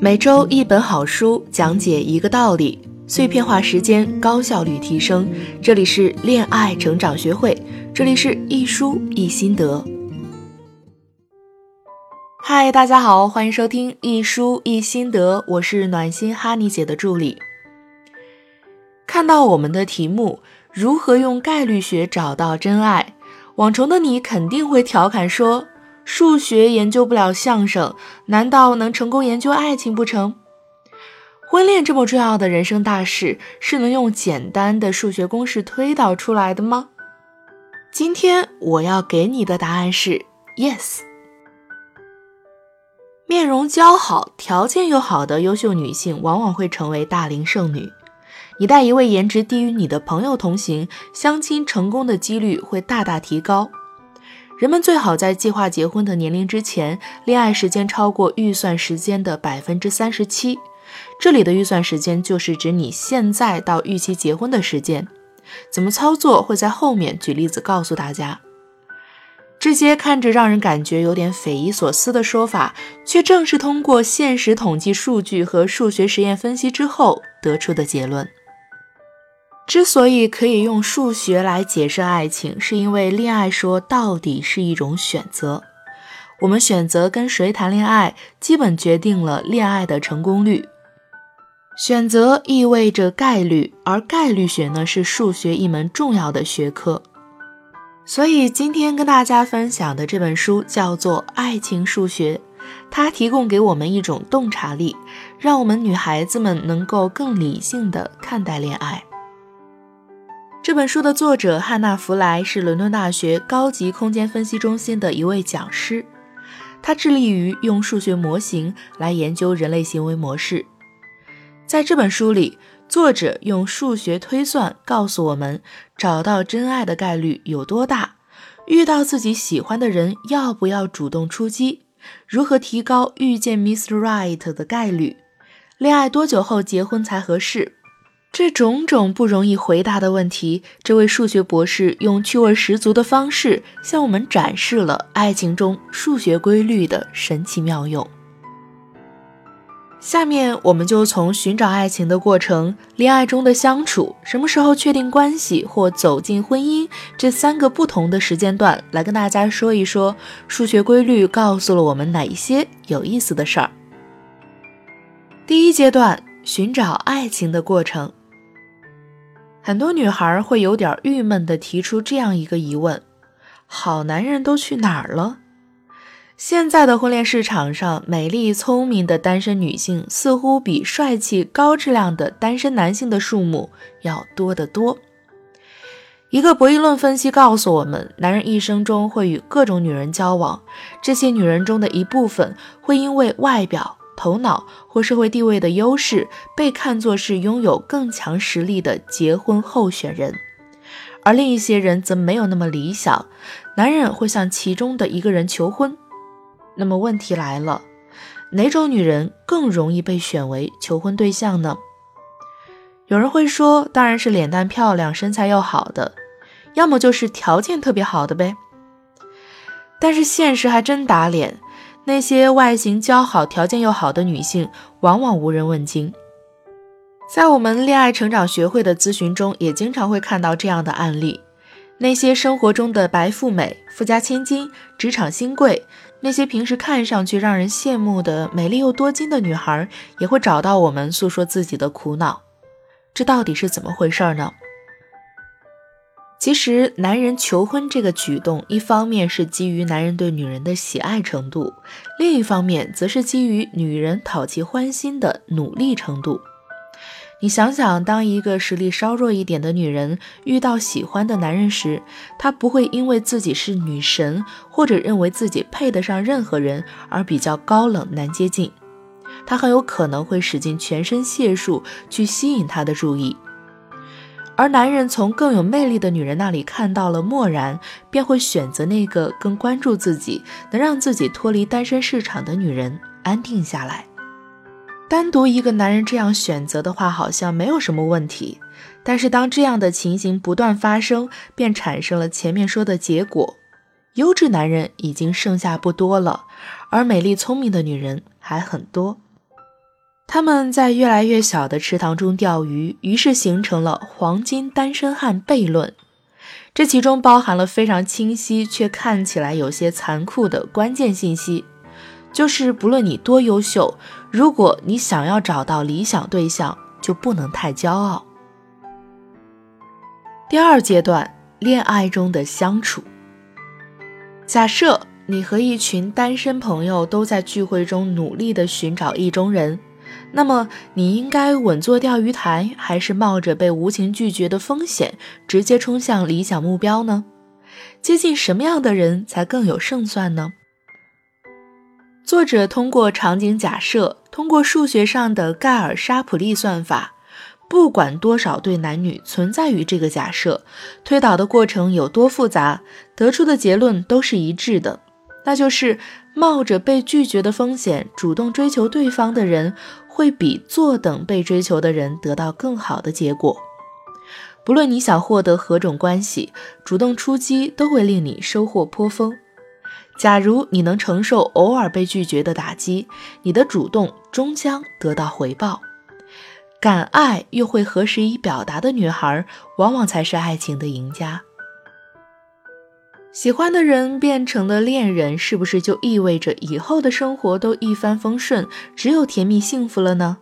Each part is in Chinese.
每周一本好书，讲解一个道理，碎片化时间，高效率提升。这里是恋爱成长学会，这里是一书一心得。嗨，大家好，欢迎收听一书一心得，我是暖心哈尼姐的助理。看到我们的题目“如何用概率学找到真爱”，网虫的你肯定会调侃说。数学研究不了相声，难道能成功研究爱情不成？婚恋这么重要的人生大事，是能用简单的数学公式推导出来的吗？今天我要给你的答案是 yes。面容姣好、条件又好的优秀女性，往往会成为大龄剩女。你带一位颜值低于你的朋友同行，相亲成功的几率会大大提高。人们最好在计划结婚的年龄之前，恋爱时间超过预算时间的百分之三十七。这里的预算时间就是指你现在到预期结婚的时间。怎么操作会在后面举例子告诉大家。这些看着让人感觉有点匪夷所思的说法，却正是通过现实统计数据和数学实验分析之后得出的结论。之所以可以用数学来解释爱情，是因为恋爱说到底是一种选择。我们选择跟谁谈恋爱，基本决定了恋爱的成功率。选择意味着概率，而概率学呢是数学一门重要的学科。所以今天跟大家分享的这本书叫做《爱情数学》，它提供给我们一种洞察力，让我们女孩子们能够更理性的看待恋爱。这本书的作者汉娜·弗莱是伦敦大学高级空间分析中心的一位讲师，他致力于用数学模型来研究人类行为模式。在这本书里，作者用数学推算告诉我们找到真爱的概率有多大，遇到自己喜欢的人要不要主动出击，如何提高遇见 Mr. Right 的概率，恋爱多久后结婚才合适。这种种不容易回答的问题，这位数学博士用趣味十足的方式向我们展示了爱情中数学规律的神奇妙用。下面，我们就从寻找爱情的过程、恋爱中的相处、什么时候确定关系或走进婚姻这三个不同的时间段，来跟大家说一说数学规律告诉了我们哪一些有意思的事儿。第一阶段，寻找爱情的过程。很多女孩会有点郁闷地提出这样一个疑问：好男人都去哪儿了？现在的婚恋市场上，美丽聪明的单身女性似乎比帅气高质量的单身男性的数目要多得多。一个博弈论分析告诉我们，男人一生中会与各种女人交往，这些女人中的一部分会因为外表。头脑或社会地位的优势被看作是拥有更强实力的结婚候选人，而另一些人则没有那么理想。男人会向其中的一个人求婚。那么问题来了，哪种女人更容易被选为求婚对象呢？有人会说，当然是脸蛋漂亮、身材又好的，要么就是条件特别好的呗。但是现实还真打脸。那些外形姣好、条件又好的女性，往往无人问津。在我们恋爱成长学会的咨询中，也经常会看到这样的案例：那些生活中的白富美、富家千金、职场新贵，那些平时看上去让人羡慕的美丽又多金的女孩，也会找到我们诉说自己的苦恼。这到底是怎么回事呢？其实，男人求婚这个举动，一方面是基于男人对女人的喜爱程度，另一方面则是基于女人讨其欢心的努力程度。你想想，当一个实力稍弱一点的女人遇到喜欢的男人时，她不会因为自己是女神，或者认为自己配得上任何人而比较高冷难接近，她很有可能会使尽全身解数去吸引他的注意。而男人从更有魅力的女人那里看到了漠然，便会选择那个更关注自己、能让自己脱离单身市场的女人，安定下来。单独一个男人这样选择的话，好像没有什么问题。但是当这样的情形不断发生，便产生了前面说的结果：优质男人已经剩下不多了，而美丽聪明的女人还很多。他们在越来越小的池塘中钓鱼，于是形成了黄金单身汉悖论。这其中包含了非常清晰却看起来有些残酷的关键信息，就是不论你多优秀，如果你想要找到理想对象，就不能太骄傲。第二阶段，恋爱中的相处。假设你和一群单身朋友都在聚会中努力地寻找意中人，那么你应该稳坐钓鱼台，还是冒着被无情拒绝的风险，直接冲向理想目标呢？接近什么样的人才更有胜算呢？作者通过场景假设，通过数学上的盖尔沙普利算法。不管多少对男女存在于这个假设，推导的过程有多复杂，得出的结论都是一致的，那就是冒着被拒绝的风险主动追求对方的人，会比坐等被追求的人得到更好的结果。不论你想获得何种关系，主动出击都会令你收获颇丰。假如你能承受偶尔被拒绝的打击，你的主动终将得到回报。敢爱又会合时宜表达的女孩，往往才是爱情的赢家。喜欢的人变成了恋人，是不是就意味着以后的生活都一帆风顺，只有甜蜜幸福了呢？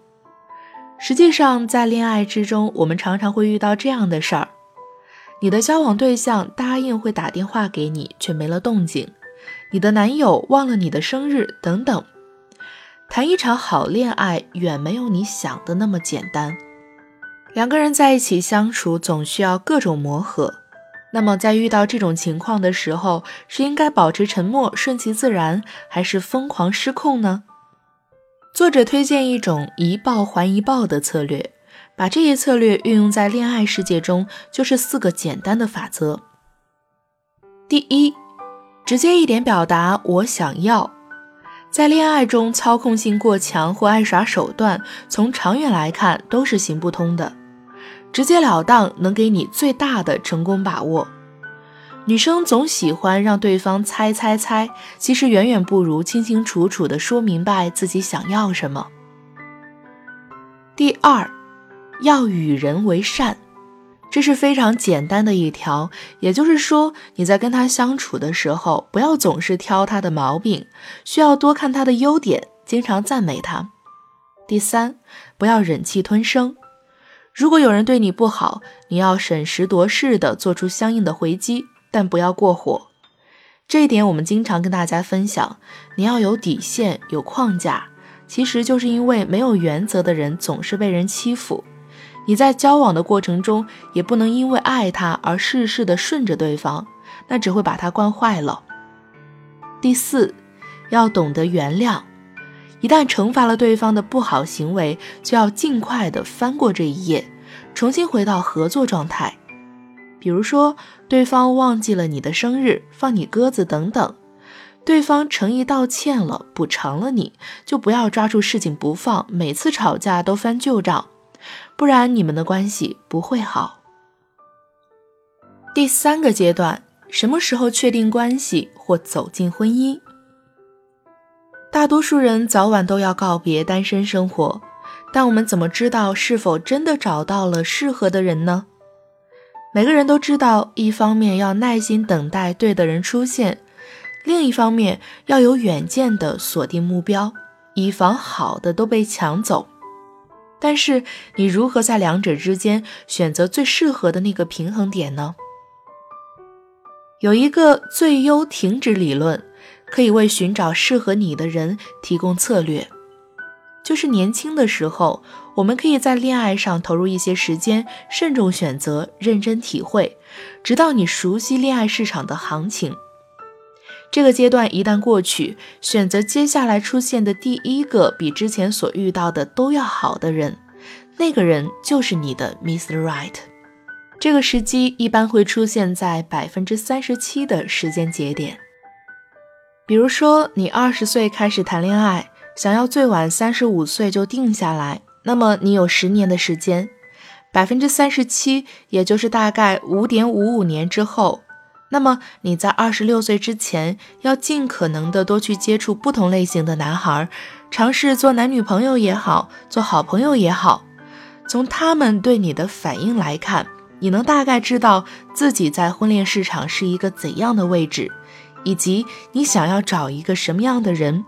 实际上，在恋爱之中，我们常常会遇到这样的事儿：你的交往对象答应会打电话给你，却没了动静；你的男友忘了你的生日，等等。谈一场好恋爱，远没有你想的那么简单。两个人在一起相处，总需要各种磨合。那么，在遇到这种情况的时候，是应该保持沉默，顺其自然，还是疯狂失控呢？作者推荐一种一报还一报的策略，把这一策略运用在恋爱世界中，就是四个简单的法则。第一，直接一点表达我想要。在恋爱中，操控性过强或爱耍手段，从长远来看都是行不通的。直截了当能给你最大的成功把握。女生总喜欢让对方猜猜猜，其实远远不如清清楚楚地说明白自己想要什么。第二，要与人为善。这是非常简单的一条，也就是说，你在跟他相处的时候，不要总是挑他的毛病，需要多看他的优点，经常赞美他。第三，不要忍气吞声。如果有人对你不好，你要审时度势的做出相应的回击，但不要过火。这一点我们经常跟大家分享，你要有底线，有框架。其实就是因为没有原则的人总是被人欺负。你在交往的过程中，也不能因为爱他而事事的顺着对方，那只会把他惯坏了。第四，要懂得原谅，一旦惩罚了对方的不好行为，就要尽快的翻过这一页，重新回到合作状态。比如说，对方忘记了你的生日，放你鸽子等等，对方诚意道歉了，补偿了你，就不要抓住事情不放，每次吵架都翻旧账。不然你们的关系不会好。第三个阶段，什么时候确定关系或走进婚姻？大多数人早晚都要告别单身生活，但我们怎么知道是否真的找到了适合的人呢？每个人都知道，一方面要耐心等待对的人出现，另一方面要有远见的锁定目标，以防好的都被抢走。但是你如何在两者之间选择最适合的那个平衡点呢？有一个最优停止理论，可以为寻找适合你的人提供策略。就是年轻的时候，我们可以在恋爱上投入一些时间，慎重选择，认真体会，直到你熟悉恋爱市场的行情。这个阶段一旦过去，选择接下来出现的第一个比之前所遇到的都要好的人，那个人就是你的 Mr. Right。这个时机一般会出现在百分之三十七的时间节点。比如说，你二十岁开始谈恋爱，想要最晚三十五岁就定下来，那么你有十年的时间，百分之三十七，也就是大概五点五五年之后。那么你在二十六岁之前，要尽可能的多去接触不同类型的男孩，尝试做男女朋友也好，做好朋友也好。从他们对你的反应来看，你能大概知道自己在婚恋市场是一个怎样的位置，以及你想要找一个什么样的人。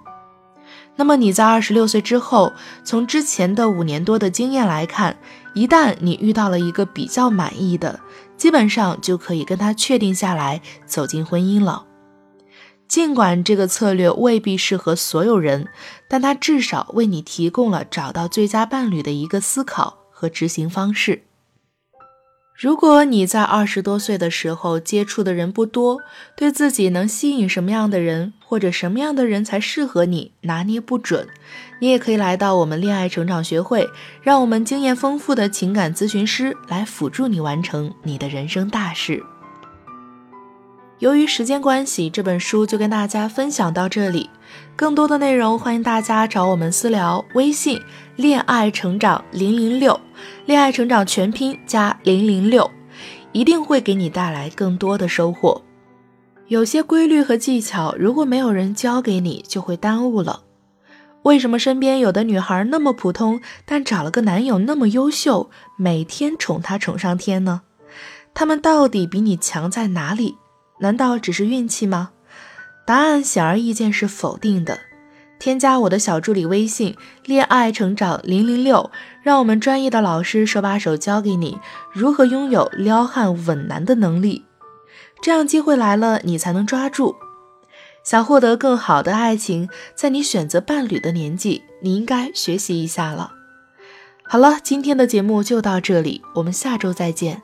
那么你在二十六岁之后，从之前的五年多的经验来看，一旦你遇到了一个比较满意的，基本上就可以跟他确定下来，走进婚姻了。尽管这个策略未必适合所有人，但它至少为你提供了找到最佳伴侣的一个思考和执行方式。如果你在二十多岁的时候接触的人不多，对自己能吸引什么样的人，或者什么样的人才适合你拿捏不准，你也可以来到我们恋爱成长学会，让我们经验丰富的情感咨询师来辅助你完成你的人生大事。由于时间关系，这本书就跟大家分享到这里。更多的内容，欢迎大家找我们私聊，微信“恋爱成长零零六”，恋爱成长全拼加零零六，一定会给你带来更多的收获。有些规律和技巧，如果没有人教给你，就会耽误了。为什么身边有的女孩那么普通，但找了个男友那么优秀，每天宠她宠上天呢？他们到底比你强在哪里？难道只是运气吗？答案显而易见是否定的。添加我的小助理微信“恋爱成长零零六”，让我们专业的老师手把手教给你如何拥有撩汉稳男的能力。这样机会来了，你才能抓住。想获得更好的爱情，在你选择伴侣的年纪，你应该学习一下了。好了，今天的节目就到这里，我们下周再见。